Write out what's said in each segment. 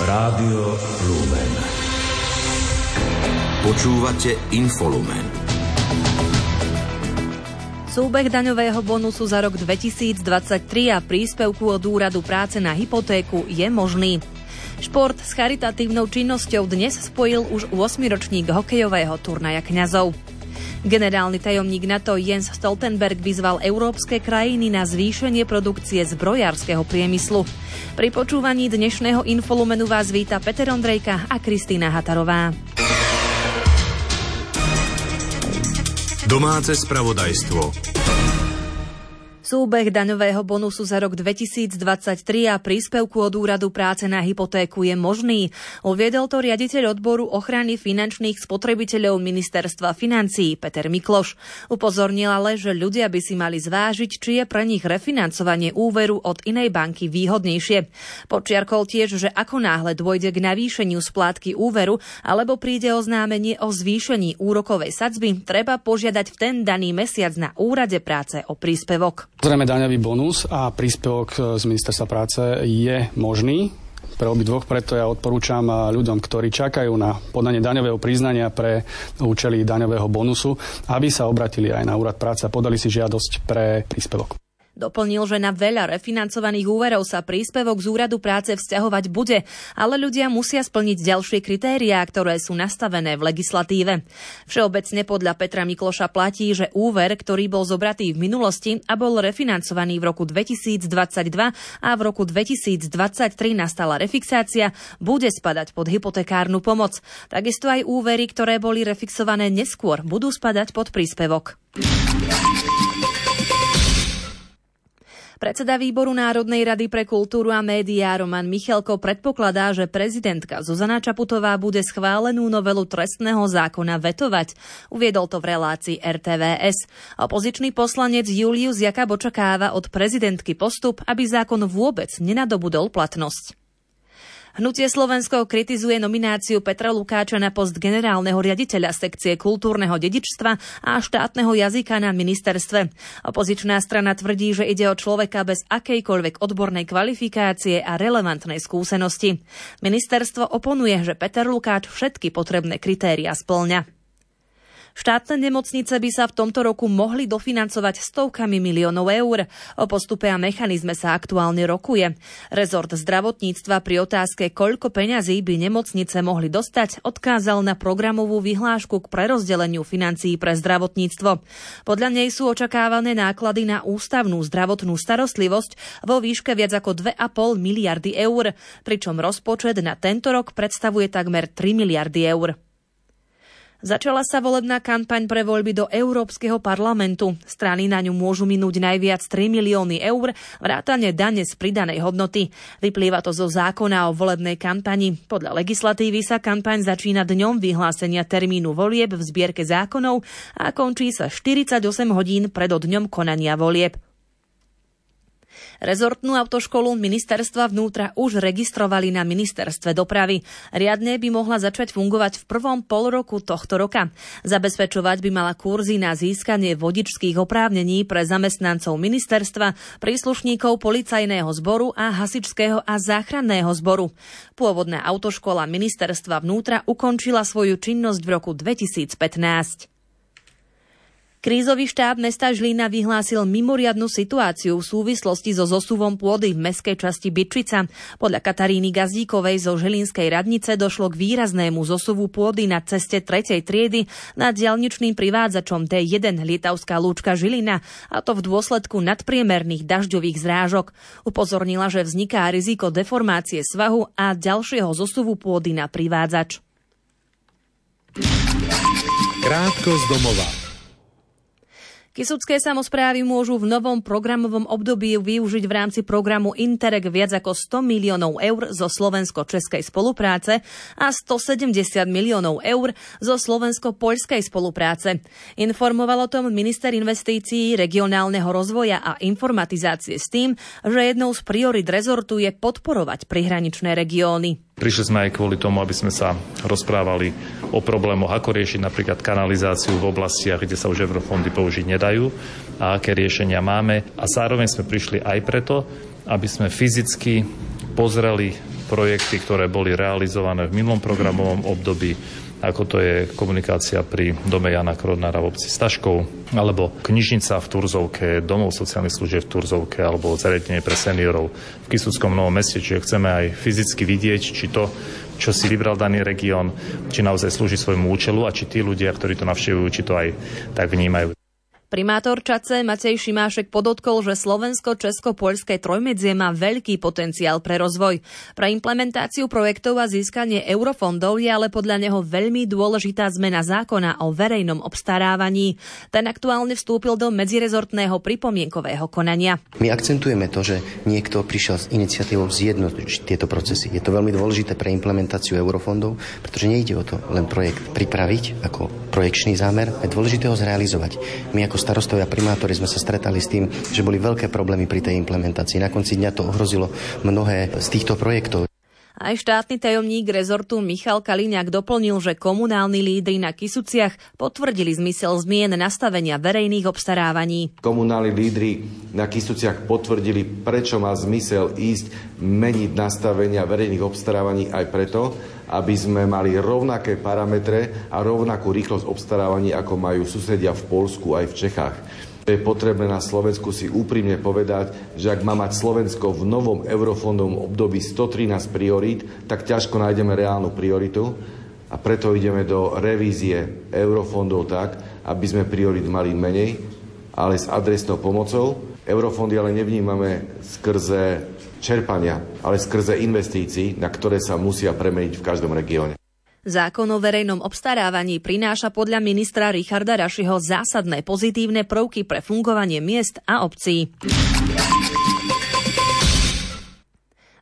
Rádio Lumen. Počúvate Infolumen. Súbeh daňového bonusu za rok 2023 a príspevku od úradu práce na hypotéku je možný. Šport s charitatívnou činnosťou dnes spojil už 8 ročník hokejového turnaja kňazov. Generálny tajomník NATO Jens Stoltenberg vyzval európske krajiny na zvýšenie produkcie zbrojárskeho priemyslu. Pri počúvaní dnešného infolumenu vás víta Peter Ondrejka a Kristýna Hatarová. Domáce spravodajstvo. Súbeh daňového bonusu za rok 2023 a príspevku od úradu práce na hypotéku je možný. Uviedol to riaditeľ odboru ochrany finančných spotrebiteľov ministerstva financií Peter Mikloš. Upozornil ale, že ľudia by si mali zvážiť, či je pre nich refinancovanie úveru od inej banky výhodnejšie. Počiarkol tiež, že ako náhle dôjde k navýšeniu splátky úveru alebo príde oznámenie o zvýšení úrokovej sadzby, treba požiadať v ten daný mesiac na úrade práce o príspevok. Zrejme daňový bonus a príspevok z ministerstva práce je možný pre obidvoch, preto ja odporúčam ľuďom, ktorí čakajú na podanie daňového priznania pre účely daňového bonusu, aby sa obratili aj na úrad práce a podali si žiadosť pre príspevok. Doplnil, že na veľa refinancovaných úverov sa príspevok z úradu práce vzťahovať bude, ale ľudia musia splniť ďalšie kritériá, ktoré sú nastavené v legislatíve. Všeobecne podľa Petra Mikloša platí, že úver, ktorý bol zobratý v minulosti a bol refinancovaný v roku 2022 a v roku 2023 nastala refixácia, bude spadať pod hypotekárnu pomoc. Takisto aj úvery, ktoré boli refixované neskôr, budú spadať pod príspevok. Predseda výboru Národnej rady pre kultúru a médiá Roman Michalko predpokladá, že prezidentka Zuzana Čaputová bude schválenú novelu trestného zákona vetovať. Uviedol to v relácii RTVS. Opozičný poslanec Julius Jakab očakáva od prezidentky postup, aby zákon vôbec nenadobudol platnosť. Hnutie Slovensko kritizuje nomináciu Petra Lukáča na post generálneho riaditeľa sekcie kultúrneho dedičstva a štátneho jazyka na ministerstve. Opozičná strana tvrdí, že ide o človeka bez akejkoľvek odbornej kvalifikácie a relevantnej skúsenosti. Ministerstvo oponuje, že Peter Lukáč všetky potrebné kritéria splňa. Štátne nemocnice by sa v tomto roku mohli dofinancovať stovkami miliónov eur. O postupe a mechanizme sa aktuálne rokuje. Rezort zdravotníctva pri otázke, koľko peňazí by nemocnice mohli dostať, odkázal na programovú vyhlášku k prerozdeleniu financií pre zdravotníctvo. Podľa nej sú očakávané náklady na ústavnú zdravotnú starostlivosť vo výške viac ako 2,5 miliardy eur, pričom rozpočet na tento rok predstavuje takmer 3 miliardy eur. Začala sa volebná kampaň pre voľby do Európskeho parlamentu. Strany na ňu môžu minúť najviac 3 milióny eur, vrátane dane z pridanej hodnoty. Vyplýva to zo zákona o volebnej kampani. Podľa legislatívy sa kampaň začína dňom vyhlásenia termínu volieb v zbierke zákonov a končí sa 48 hodín pred dňom konania volieb. Rezortnú autoškolu ministerstva vnútra už registrovali na ministerstve dopravy. Riadne by mohla začať fungovať v prvom pol roku tohto roka. Zabezpečovať by mala kurzy na získanie vodičských oprávnení pre zamestnancov ministerstva, príslušníkov policajného zboru a hasičského a záchranného zboru. Pôvodná autoškola ministerstva vnútra ukončila svoju činnosť v roku 2015. Krízový štáb mesta Žlína vyhlásil mimoriadnu situáciu v súvislosti so zosuvom pôdy v meskej časti Byčica. Podľa Kataríny Gazdíkovej zo Žilínskej radnice došlo k výraznému zosuvu pôdy na ceste 3. triedy nad dialničným privádzačom T1 Lietavská lúčka Žilina, a to v dôsledku nadpriemerných dažďových zrážok. Upozornila, že vzniká riziko deformácie svahu a ďalšieho zosuvu pôdy na privádzač. Krátko z domova. Kisucké samozprávy môžu v novom programovom období využiť v rámci programu Interreg viac ako 100 miliónov eur zo slovensko-českej spolupráce a 170 miliónov eur zo slovensko-poľskej spolupráce. Informoval o tom minister investícií, regionálneho rozvoja a informatizácie s tým, že jednou z priorit rezortu je podporovať prihraničné regióny. Prišli sme aj kvôli tomu, aby sme sa rozprávali o problémoch, ako riešiť napríklad kanalizáciu v oblastiach, kde sa už eurofondy použiť nedajú a aké riešenia máme. A zároveň sme prišli aj preto, aby sme fyzicky pozreli projekty, ktoré boli realizované v minulom programovom období ako to je komunikácia pri dome Jana Krodnára v obci Staškov, alebo knižnica v Turzovke, domov sociálnych služieb v Turzovke, alebo zariadenie pre seniorov v Kisuckom Novom meste. Čiže chceme aj fyzicky vidieť, či to čo si vybral daný región, či naozaj slúži svojmu účelu a či tí ľudia, ktorí to navštevujú, či to aj tak vnímajú. Primátor Čace Matej Šimášek podotkol, že Slovensko-Česko-Poľské trojmedzie má veľký potenciál pre rozvoj. Pre implementáciu projektov a získanie eurofondov je ale podľa neho veľmi dôležitá zmena zákona o verejnom obstarávaní. Ten aktuálne vstúpil do medzirezortného pripomienkového konania. My akcentujeme to, že niekto prišiel s iniciatívou zjednotiť tieto procesy. Je to veľmi dôležité pre implementáciu eurofondov, pretože nejde o to len projekt pripraviť ako projekčný zámer, je dôležité ho zrealizovať. My ako starostovia primátori sme sa stretali s tým, že boli veľké problémy pri tej implementácii. Na konci dňa to ohrozilo mnohé z týchto projektov. Aj štátny tajomník rezortu Michal Kaliňák doplnil, že komunálni lídry na Kisuciach potvrdili zmysel zmien nastavenia verejných obstarávaní. Komunálni lídry na Kisuciach potvrdili, prečo má zmysel ísť meniť nastavenia verejných obstarávaní aj preto, aby sme mali rovnaké parametre a rovnakú rýchlosť obstarávaní, ako majú susedia v Polsku aj v Čechách. Je potrebné na Slovensku si úprimne povedať, že ak má mať Slovensko v novom eurofondovom období 113 priorít, tak ťažko nájdeme reálnu prioritu a preto ideme do revízie eurofondov tak, aby sme priorit mali menej, ale s adresnou pomocou. Eurofondy ale nevnímame skrze čerpania, ale skrze investícií, na ktoré sa musia premeniť v každom regióne. Zákon o verejnom obstarávaní prináša podľa ministra Richarda Rašiho zásadné pozitívne prvky pre fungovanie miest a obcí.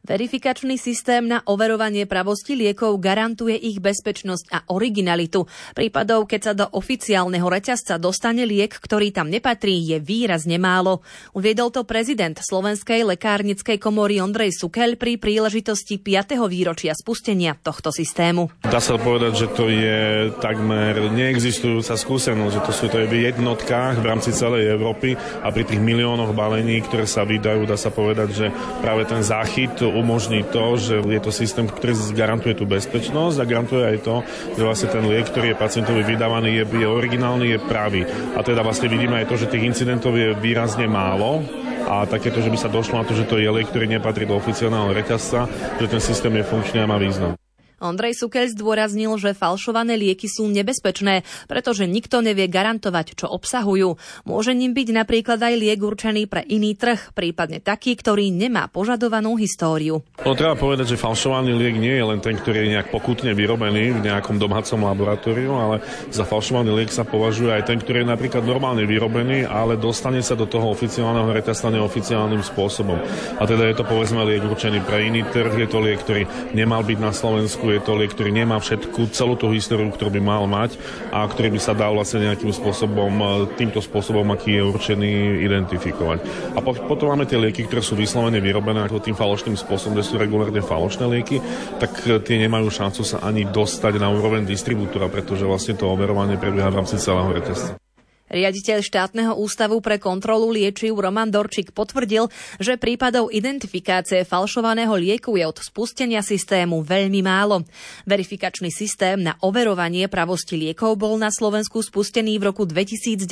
Verifikačný systém na overovanie pravosti liekov garantuje ich bezpečnosť a originalitu. Prípadov, keď sa do oficiálneho reťazca dostane liek, ktorý tam nepatrí, je výrazne málo. Uviedol to prezident Slovenskej lekárnickej komory Ondrej Sukel pri príležitosti 5. výročia spustenia tohto systému. Dá sa povedať, že to je takmer neexistujúca skúsenosť, že to sú to v jednotkách v rámci celej Európy a pri tých miliónoch balení, ktoré sa vydajú, dá sa povedať, že práve ten záchyt umožní to, že je to systém, ktorý garantuje tú bezpečnosť a garantuje aj to, že vlastne ten liek, ktorý je pacientovi vydávaný, je, je originálny, je pravý. A teda vlastne vidíme aj to, že tých incidentov je výrazne málo a takéto, že by sa došlo na to, že to je liek, ktorý nepatrí do oficiálneho reťazca, že ten systém je funkčný a má význam. Ondrej Sukel zdôraznil, že falšované lieky sú nebezpečné, pretože nikto nevie garantovať, čo obsahujú. Môže ním byť napríklad aj liek určený pre iný trh, prípadne taký, ktorý nemá požadovanú históriu. No, treba povedať, že falšovaný liek nie je len ten, ktorý je nejak pokutne vyrobený v nejakom domácom laboratóriu, ale za falšovaný liek sa považuje aj ten, ktorý je napríklad normálne vyrobený, ale dostane sa do toho oficiálneho reťazca neoficiálnym spôsobom. A teda je to povedzme liek určený pre iný trh, je to liek, ktorý nemal byť na Slovensku je to liek, ktorý nemá všetku, celú tú históriu, ktorú by mal mať a ktorý by sa dal vlastne nejakým spôsobom, e, týmto spôsobom, aký je určený, identifikovať. A potom máme tie lieky, ktoré sú vyslovene vyrobené ako tým falošným spôsobom, kde sú regulárne falošné lieky, tak e, tie nemajú šancu sa ani dostať na úroveň distribútora, pretože vlastne to overovanie prebieha v rámci celého reťazca. Riaditeľ štátneho ústavu pre kontrolu liečiv Roman Dorčík potvrdil, že prípadov identifikácie falšovaného lieku je od spustenia systému veľmi málo. Verifikačný systém na overovanie pravosti liekov bol na Slovensku spustený v roku 2019,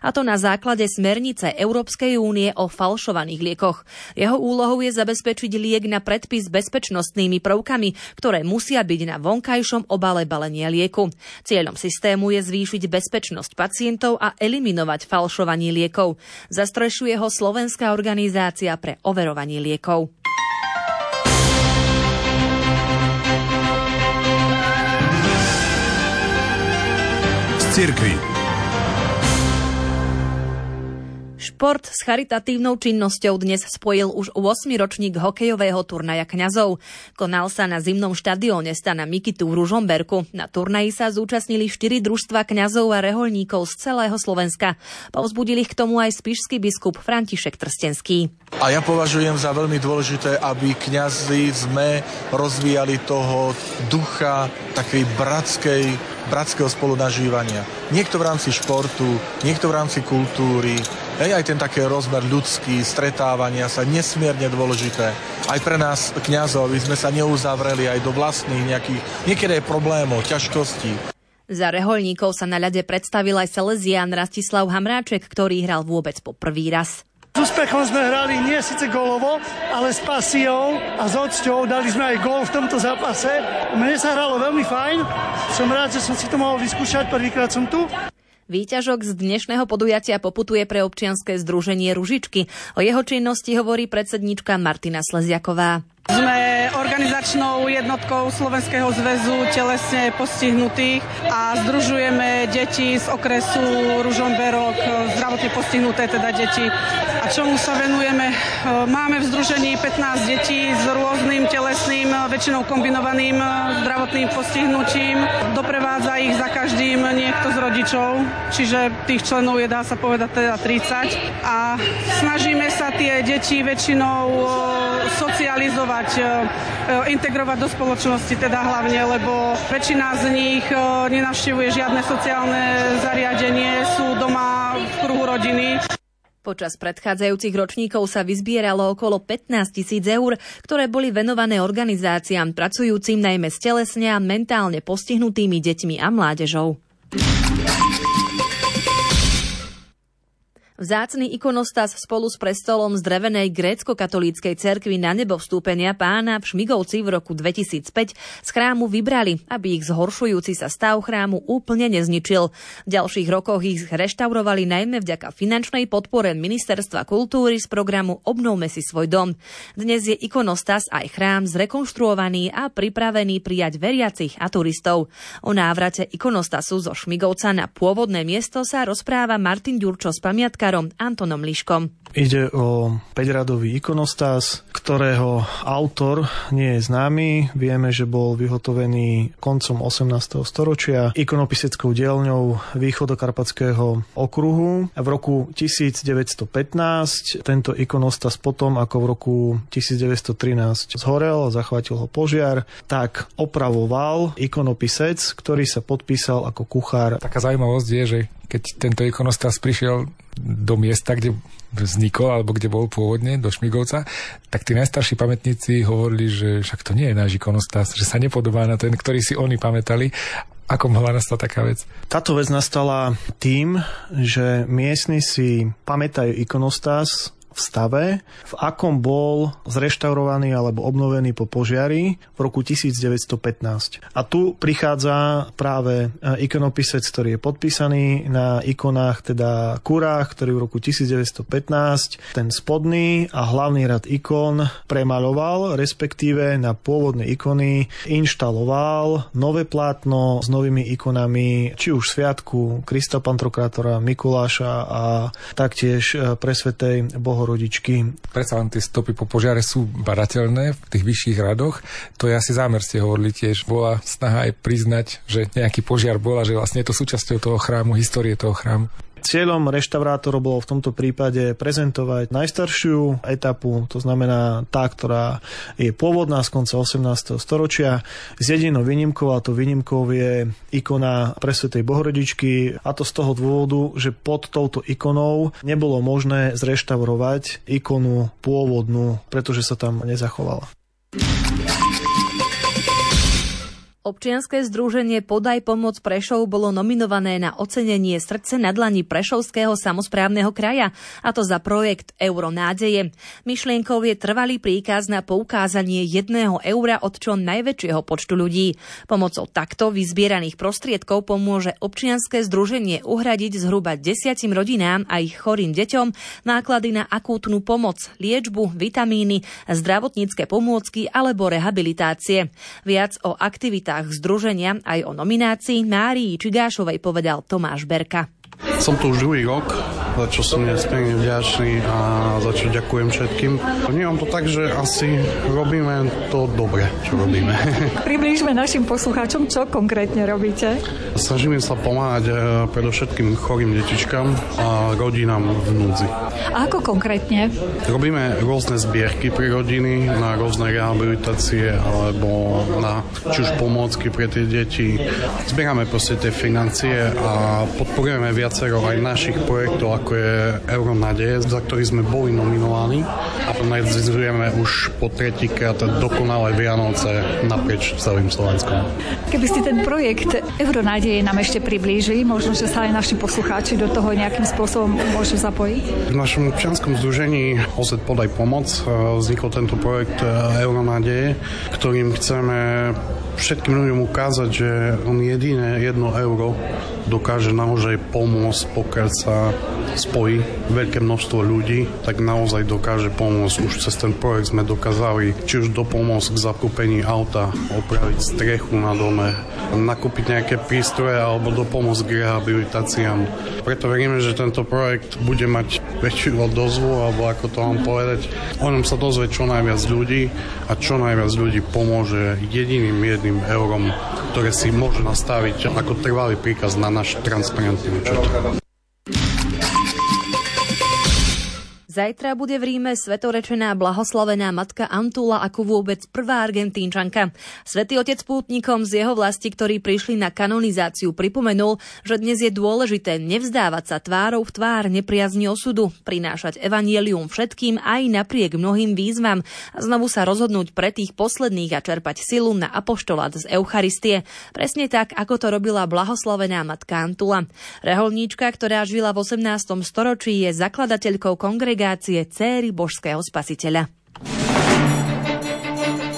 a to na základe smernice Európskej únie o falšovaných liekoch. Jeho úlohou je zabezpečiť liek na predpis bezpečnostnými prvkami, ktoré musia byť na vonkajšom obale balenia lieku. Cieľom systému je zvýšiť bezpečnosť pacientov pacientov a eliminovať falšovanie liekov. Zastrešuje ho Slovenská organizácia pre overovanie liekov. Cirkvi. Šport s charitatívnou činnosťou dnes spojil už 8. ročník hokejového turnaja kňazov. Konal sa na zimnom štadióne Stana Mikitu v Ružomberku. Na turnaji sa zúčastnili 4 družstva kňazov a reholníkov z celého Slovenska. Povzbudili ich k tomu aj spišský biskup František Trstenský. A ja považujem za veľmi dôležité, aby kňazi sme rozvíjali toho ducha takej bratskej bratského spolunažívania. Niekto v rámci športu, niekto v rámci kultúry, Hej, aj ten taký rozmer ľudský, stretávania sa, nesmierne dôležité. Aj pre nás, kňazov, sme sa neuzavreli aj do vlastných nejakých, niekedy aj problémov, ťažkostí. Za reholníkov sa na ľade predstavil aj Salesian Rastislav Hamráček, ktorý hral vôbec po prvý raz. S úspechom sme hrali nie síce gólovo, ale s pasiou a s odsťou. Dali sme aj gól v tomto zápase. Mne sa hralo veľmi fajn. Som rád, že som si to mohol vyskúšať. Prvýkrát som tu. Výťažok z dnešného podujatia poputuje pre občianske združenie Ružičky. O jeho činnosti hovorí predsednička Martina Sleziaková. Sme organizačnou jednotkou Slovenského zväzu telesne postihnutých a združujeme deti z okresu Ružomberok, zdravotne postihnuté teda deti. A čomu sa venujeme? Máme v združení 15 detí s rôznym telesným, väčšinou kombinovaným zdravotným postihnutím. Doprevádza ich za každým niekto z rodičov, čiže tých členov je dá sa povedať teda 30. A snažíme sa tie deti väčšinou socializovať integrovať, e, e, integrovať do spoločnosti teda hlavne, lebo väčšina z nich e, nenavštevuje žiadne sociálne zariadenie, sú doma v kruhu rodiny. Počas predchádzajúcich ročníkov sa vyzbieralo okolo 15 tisíc eur, ktoré boli venované organizáciám pracujúcim najmä telesne a mentálne postihnutými deťmi a mládežou. Vzácný ikonostas spolu s prestolom z drevenej grécko-katolíckej cerkvy na nebo vstúpenia pána v Šmigovci v roku 2005 z chrámu vybrali, aby ich zhoršujúci sa stav chrámu úplne nezničil. V ďalších rokoch ich reštaurovali najmä vďaka finančnej podpore Ministerstva kultúry z programu Obnovme si svoj dom. Dnes je ikonostas aj chrám zrekonštruovaný a pripravený prijať veriacich a turistov. O návrate ikonostasu zo Šmigovca na pôvodné miesto sa rozpráva Martin Ďurčo z pamiatka lekárom Antonom Liškom. Ide o 5-radový ikonostas, ktorého autor nie je známy. Vieme, že bol vyhotovený koncom 18. storočia ikonopiseckou dielňou východokarpatského okruhu. V roku 1915 tento ikonostas potom, ako v roku 1913 zhorel, zachvátil ho požiar, tak opravoval ikonopisec, ktorý sa podpísal ako kuchár. Taká zaujímavosť je, že keď tento ikonostas prišiel do miesta, kde vznikol, alebo kde bol pôvodne, do Šmigovca, tak tí najstarší pamätníci hovorili, že však to nie je náš ikonostas, že sa nepodobá na ten, ktorý si oni pamätali. Ako mohla nastať taká vec? Táto vec nastala tým, že miestni si pamätajú ikonostas v stave, v akom bol zreštaurovaný alebo obnovený po požiari v roku 1915. A tu prichádza práve e, ikonopisec, ktorý je podpísaný na ikonách, teda kurách, ktorý v roku 1915 ten spodný a hlavný rad ikon premaľoval, respektíve na pôvodné ikony inštaloval nové plátno s novými ikonami, či už Sviatku, Krista Pantrokrátora, Mikuláša a taktiež e, presvetej Bohor rodičky. Predsa len tie stopy po požiare sú barateľné v tých vyšších radoch. To je asi zámer, ste hovorili tiež. Bola snaha aj priznať, že nejaký požiar bola, že vlastne je to súčasťou toho chrámu, histórie toho chrámu. Cieľom reštaurátorov bolo v tomto prípade prezentovať najstaršiu etapu, to znamená tá, ktorá je pôvodná z konca 18. storočia. S jedinou výnimkou, a to výnimkou je ikona presvetej Bohorodičky, a to z toho dôvodu, že pod touto ikonou nebolo možné zreštaurovať ikonu pôvodnú, pretože sa tam nezachovala. Občianské združenie Podaj pomoc Prešov bolo nominované na ocenenie srdce na dlani Prešovského samozprávneho kraja, a to za projekt Euro nádeje. Myšlienkou je trvalý príkaz na poukázanie jedného eura od čo najväčšieho počtu ľudí. Pomocou takto vyzbieraných prostriedkov pomôže občianské združenie uhradiť zhruba desiatim rodinám a ich chorým deťom náklady na akútnu pomoc, liečbu, vitamíny, zdravotnícke pomôcky alebo rehabilitácie. Viac o aktivitách voľbách združenia aj o nominácii Márii Čigášovej povedal Tomáš Berka. Som tu už druhý rok, za čo som nesmierne vďačný a za čo ďakujem všetkým. Vnímam to tak, že asi robíme to dobre, čo robíme. Priblížme našim poslucháčom, čo konkrétne robíte. Snažíme sa pomáhať e, predovšetkým chorým detičkám a rodinám v núdzi. A ako konkrétne? Robíme rôzne zbierky pre rodiny na rôzne rehabilitácie alebo na či už pomôcky pre tie deti. Zbierame proste tie financie a podporujeme viacero aj našich projektov, ako ako je Euronadeje, za ktorý sme boli nominovaní a organizujeme už po tretíkrát dokonalé Vianoce naprieč celým Slovenskom. Keby ste ten projekt Euronádeje nám ešte priblížili, možno, že sa aj naši poslucháči do toho nejakým spôsobom môžu zapojiť? V našom občianskom združení OZ Podaj pomoc e, vznikol tento projekt e, Euronádeje, ktorým chceme všetkým ľuďom ukázať, že on jediné jedno euro dokáže naozaj pomôcť, pokiaľ sa spojí veľké množstvo ľudí, tak naozaj dokáže pomôcť. Už cez ten projekt sme dokázali či už dopomôcť k zakúpení auta, opraviť strechu na dome, nakúpiť nejaké prístroje alebo dopomôcť k rehabilitáciám. Preto veríme, že tento projekt bude mať väčšiu odozvu, alebo ako to mám povedať, o ňom sa dozvie čo najviac ľudí a čo najviac ľudí pomôže jediným jedným eurom, ktoré si môže nastaviť ako trvalý príkaz na náš transparentný účet. Zajtra bude v Ríme svetorečená blahoslavená matka Antula ako vôbec prvá argentínčanka. Svetý otec pútnikom z jeho vlasti, ktorí prišli na kanonizáciu, pripomenul, že dnes je dôležité nevzdávať sa tvárou v tvár nepriazni osudu, prinášať evanielium všetkým aj napriek mnohým výzvam a znovu sa rozhodnúť pre tých posledných a čerpať silu na apoštolát z Eucharistie. Presne tak, ako to robila blahoslavená matka Antula. Reholníčka, ktorá žila v 18. storočí, je zakladateľkou kongregácie kongregácie Céry Božského spasiteľa.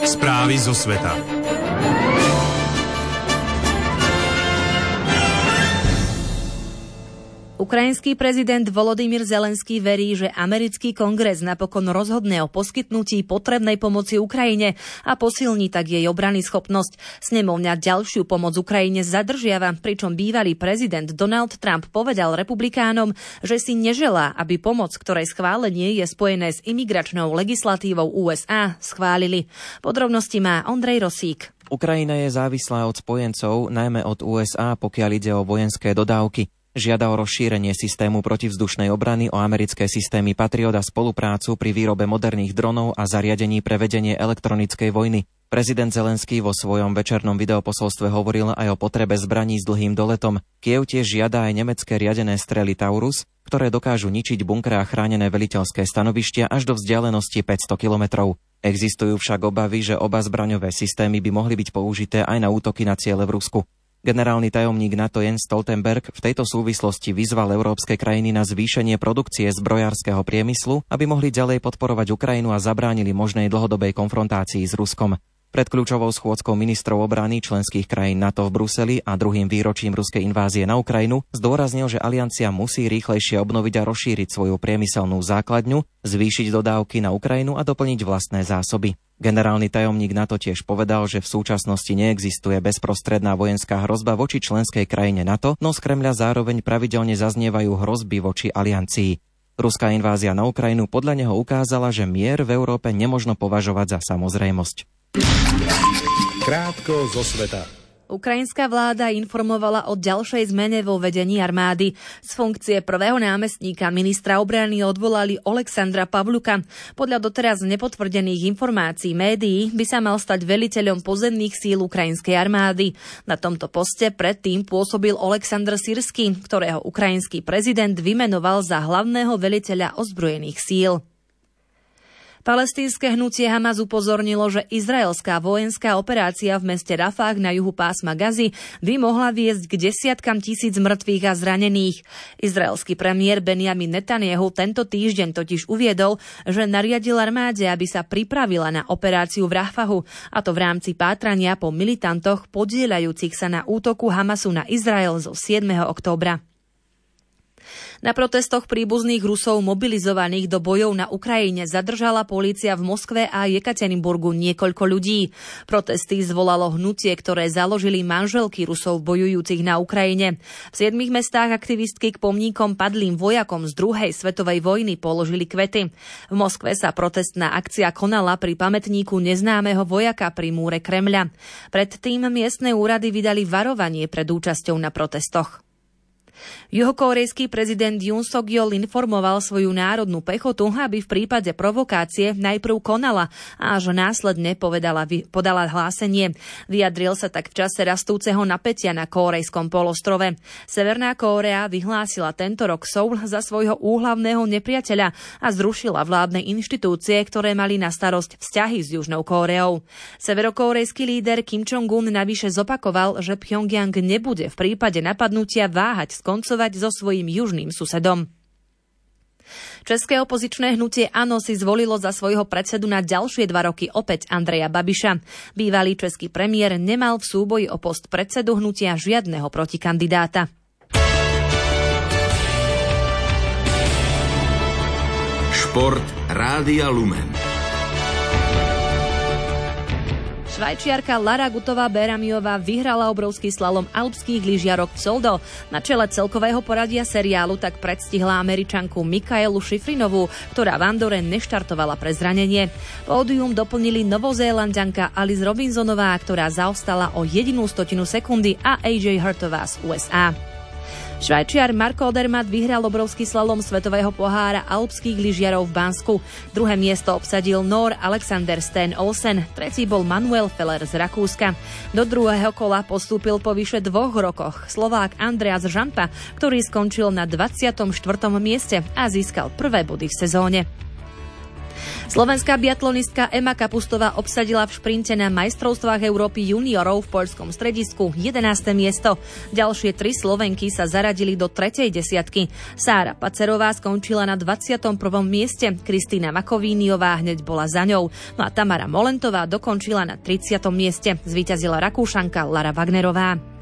Správy zo sveta. Ukrajinský prezident Volodymyr Zelenský verí, že americký kongres napokon rozhodne o poskytnutí potrebnej pomoci Ukrajine a posilní tak jej obrany schopnosť. Snemovňa ďalšiu pomoc Ukrajine zadržiava, pričom bývalý prezident Donald Trump povedal republikánom, že si neželá, aby pomoc, ktorej schválenie je spojené s imigračnou legislatívou USA, schválili. Podrobnosti má Ondrej Rosík. Ukrajina je závislá od spojencov, najmä od USA, pokiaľ ide o vojenské dodávky. Žiada o rozšírenie systému protivzdušnej obrany o americké systémy Patriot a spoluprácu pri výrobe moderných dronov a zariadení pre vedenie elektronickej vojny. Prezident Zelenský vo svojom večernom videoposolstve hovoril aj o potrebe zbraní s dlhým doletom. Kiev tiež žiada aj nemecké riadené strely Taurus, ktoré dokážu ničiť bunkre a chránené veliteľské stanovištia až do vzdialenosti 500 kilometrov. Existujú však obavy, že oba zbraňové systémy by mohli byť použité aj na útoky na ciele v Rusku. Generálny tajomník NATO Jens Stoltenberg v tejto súvislosti vyzval európske krajiny na zvýšenie produkcie zbrojárskeho priemyslu, aby mohli ďalej podporovať Ukrajinu a zabránili možnej dlhodobej konfrontácii s Ruskom. Pred kľúčovou schôdzkou ministrov obrany členských krajín NATO v Bruseli a druhým výročím ruskej invázie na Ukrajinu zdôraznil, že aliancia musí rýchlejšie obnoviť a rozšíriť svoju priemyselnú základňu, zvýšiť dodávky na Ukrajinu a doplniť vlastné zásoby. Generálny tajomník NATO tiež povedal, že v súčasnosti neexistuje bezprostredná vojenská hrozba voči členskej krajine NATO, no z Kremľa zároveň pravidelne zaznievajú hrozby voči aliancii. Ruská invázia na Ukrajinu podľa neho ukázala, že mier v Európe nemožno považovať za samozrejmosť. Krátko zo sveta. Ukrajinská vláda informovala o ďalšej zmene vo vedení armády. Z funkcie prvého námestníka ministra obrany odvolali Alexandra Pavluka. Podľa doteraz nepotvrdených informácií médií by sa mal stať veliteľom pozemných síl ukrajinskej armády. Na tomto poste predtým pôsobil Aleksandr Sirsky, ktorého ukrajinský prezident vymenoval za hlavného veliteľa ozbrojených síl. Palestínske hnutie Hamas upozornilo, že izraelská vojenská operácia v meste Rafah na juhu pásma Gazy by mohla viesť k desiatkam tisíc mŕtvych a zranených. Izraelský premiér Benjamin Netanyahu tento týždeň totiž uviedol, že nariadil armáde, aby sa pripravila na operáciu v Rafahu, a to v rámci pátrania po militantoch podielajúcich sa na útoku Hamasu na Izrael zo 7. októbra. Na protestoch príbuzných Rusov mobilizovaných do bojov na Ukrajine zadržala polícia v Moskve a Jekaterinburgu niekoľko ľudí. Protesty zvolalo hnutie, ktoré založili manželky Rusov bojujúcich na Ukrajine. V siedmých mestách aktivistky k pomníkom padlým vojakom z druhej svetovej vojny položili kvety. V Moskve sa protestná akcia konala pri pamätníku neznámeho vojaka pri múre Kremľa. Predtým miestne úrady vydali varovanie pred účasťou na protestoch. Juhokorejský prezident Yoon suk yeol informoval svoju národnú pechotu, aby v prípade provokácie najprv konala a až následne povedala, podala hlásenie. Vyjadril sa tak v čase rastúceho napätia na Kórejskom polostrove. Severná Kórea vyhlásila tento rok Soul za svojho úhlavného nepriateľa a zrušila vládne inštitúcie, ktoré mali na starosť vzťahy s Južnou Kóreou. Severokórejský líder Kim Jong-un navyše zopakoval, že Pyongyang nebude v prípade napadnutia váhať skoncovať so svojím južným susedom. České opozičné hnutie ANO si zvolilo za svojho predsedu na ďalšie dva roky opäť Andreja Babiša. Bývalý český premiér nemal v súboji o post predsedu hnutia žiadneho protikandidáta. Šport Rádia Lumen. Švajčiarka Lara Gutová Beramiová vyhrala obrovský slalom alpských lyžiarok v Soldo. Na čele celkového poradia seriálu tak predstihla američanku Mikaelu Šifrinovú, ktorá v Andore neštartovala pre zranenie. Pódium doplnili novozélandianka Alice Robinsonová, ktorá zaostala o jedinú stotinu sekundy a AJ Hurtová z USA. Švajčiar Marko Odermatt vyhral obrovský slalom svetového pohára alpských lyžiarov v Bansku. Druhé miesto obsadil Nor Alexander Sten Olsen, tretí bol Manuel Feller z Rakúska. Do druhého kola postúpil po vyše dvoch rokoch Slovák Andreas Žampa, ktorý skončil na 24. mieste a získal prvé body v sezóne. Slovenská biatlonistka Ema Kapustová obsadila v šprinte na majstrovstvách Európy juniorov v poľskom stredisku 11. miesto. Ďalšie tri Slovenky sa zaradili do tretej desiatky. Sára Pacerová skončila na 21. mieste, Kristýna Makovíniová hneď bola za ňou, no a Tamara Molentová dokončila na 30. mieste. Zvíťazila Rakúšanka Lara Wagnerová.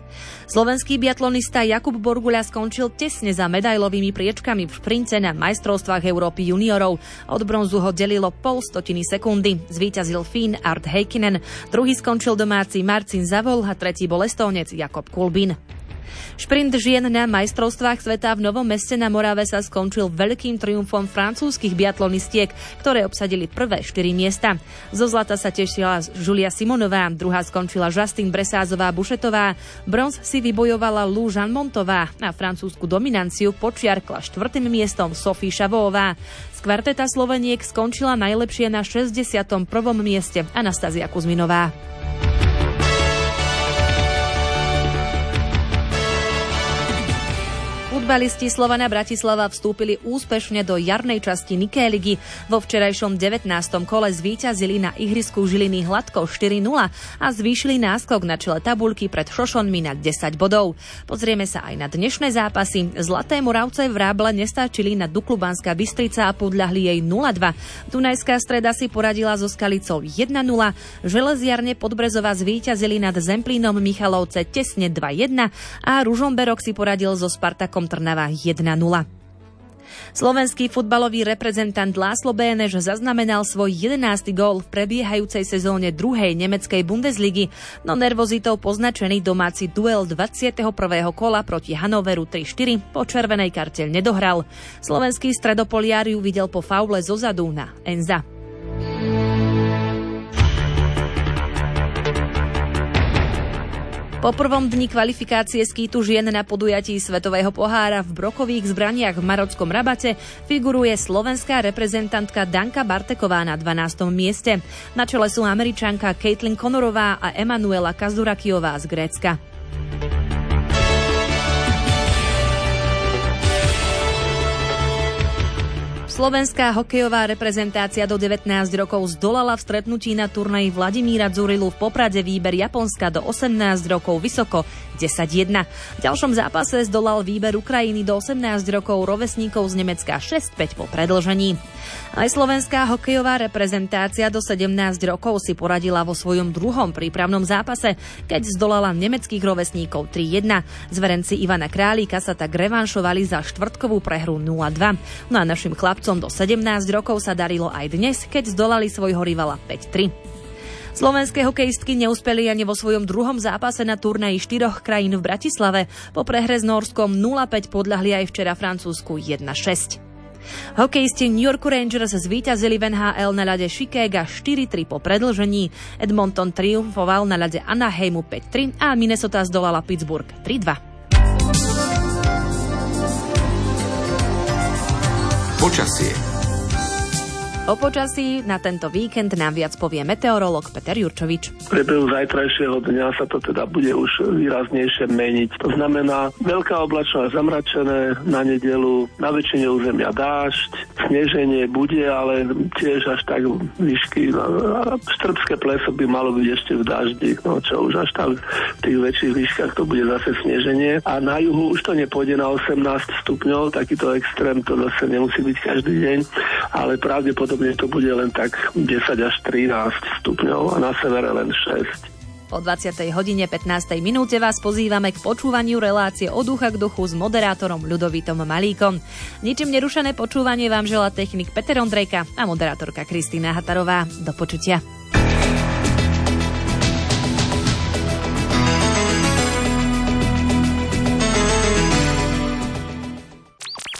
Slovenský biatlonista Jakub Borguľa skončil tesne za medailovými priečkami v šprinte na majstrovstvách Európy juniorov. Od bronzu ho delilo pol stotiny sekundy. Zvíťazil Fín Art Heikkinen, druhý skončil domáci Marcin Zavol a tretí bol estónec Jakob Kulbin. Šprint žien na majstrovstvách sveta v Novom meste na Morave sa skončil veľkým triumfom francúzskych biatlonistiek, ktoré obsadili prvé štyri miesta. Zo zlata sa tešila Julia Simonová, druhá skončila Justin Bresázová Bušetová, bronz si vybojovala Lou Montová a francúzsku dominanciu počiarkla štvrtým miestom Sophie Šavová. Z kvarteta Sloveniek skončila najlepšie na 61. mieste Anastázia Kuzminová. Futbalisti Slovana Bratislava vstúpili úspešne do jarnej časti Niké ligy. Vo včerajšom 19. kole zvíťazili na ihrisku Žiliny hladko 4-0 a zvýšili náskok na čele tabulky pred Šošonmi na 10 bodov. Pozrieme sa aj na dnešné zápasy. Zlaté Moravce v Ráble nestáčili na Duklubanská Bystrica a podľahli jej 0-2. Dunajská streda si poradila so Skalicou 1-0. Železiarne Podbrezova zvíťazili nad Zemplínom Michalovce tesne 2-1 a Ružomberok si poradil so Spartakom Trnava 1-0. Slovenský futbalový reprezentant Láslo Bénež zaznamenal svoj 11. gól v prebiehajúcej sezóne druhej nemeckej Bundesligy, no nervozitou poznačený domáci duel 21. kola proti Hanoveru 3-4 po červenej karte nedohral. Slovenský stredopoliár ju videl po faule zozadu na Enza. Po prvom dni kvalifikácie skýtu žien na podujatí Svetového pohára v brokových zbraniach v Marockom Rabate figuruje slovenská reprezentantka Danka Barteková na 12. mieste. Na čele sú američanka Caitlin Konorová a Emanuela Kazurakiová z Grécka. Slovenská hokejová reprezentácia do 19 rokov zdolala v stretnutí na turnaji Vladimíra Dzurilu v Poprade výber Japonska do 18 rokov vysoko 10-1. V ďalšom zápase zdolal výber Ukrajiny do 18 rokov rovesníkov z Nemecka 6-5 po predlžení. Aj slovenská hokejová reprezentácia do 17 rokov si poradila vo svojom druhom prípravnom zápase, keď zdolala nemeckých rovesníkov 3-1. Zverenci Ivana Králika sa tak revanšovali za štvrtkovú prehru 0-2. No a našim chlapcom do 17 rokov sa darilo aj dnes, keď zdolali svojho rivala 5-3. Slovenské hokejistky neúspeli ani vo svojom druhom zápase na turnaji štyroch krajín v Bratislave. Po prehre s Norskom 0-5 podľahli aj včera Francúzsku 1-6. Hokejisti New York Rangers zvíťazili v NHL na ľade Chicago 4-3 po predlžení, Edmonton triumfoval na ľade Anaheimu 5-3 a Minnesota zdolala Pittsburgh 3-2. Počasie O počasí na tento víkend nám viac povie meteorolog Peter Jurčovič. V priebehu zajtrajšieho dňa sa to teda bude už výraznejšie meniť. To znamená veľká oblačnosť zamračené na nedelu, na väčšine územia dážď, sneženie bude, ale tiež až tak výšky. Štrbské pleso by malo byť ešte v daždi, no čo už až tam v tých väčších výškach to bude zase sneženie. A na juhu už to nepôjde na 18 stupňov, takýto extrém to zase nemusí byť každý deň, ale pravdepodobne pravdepodobne to bude len tak 10 až 13 stupňov a na severe len 6. O 20. hodine 15. minúte vás pozývame k počúvaniu relácie od ducha k duchu s moderátorom Ľudovitom Malíkom. Ničím nerušené počúvanie vám žela technik Peter Ondrejka a moderátorka Kristýna Hatarová. Do počutia.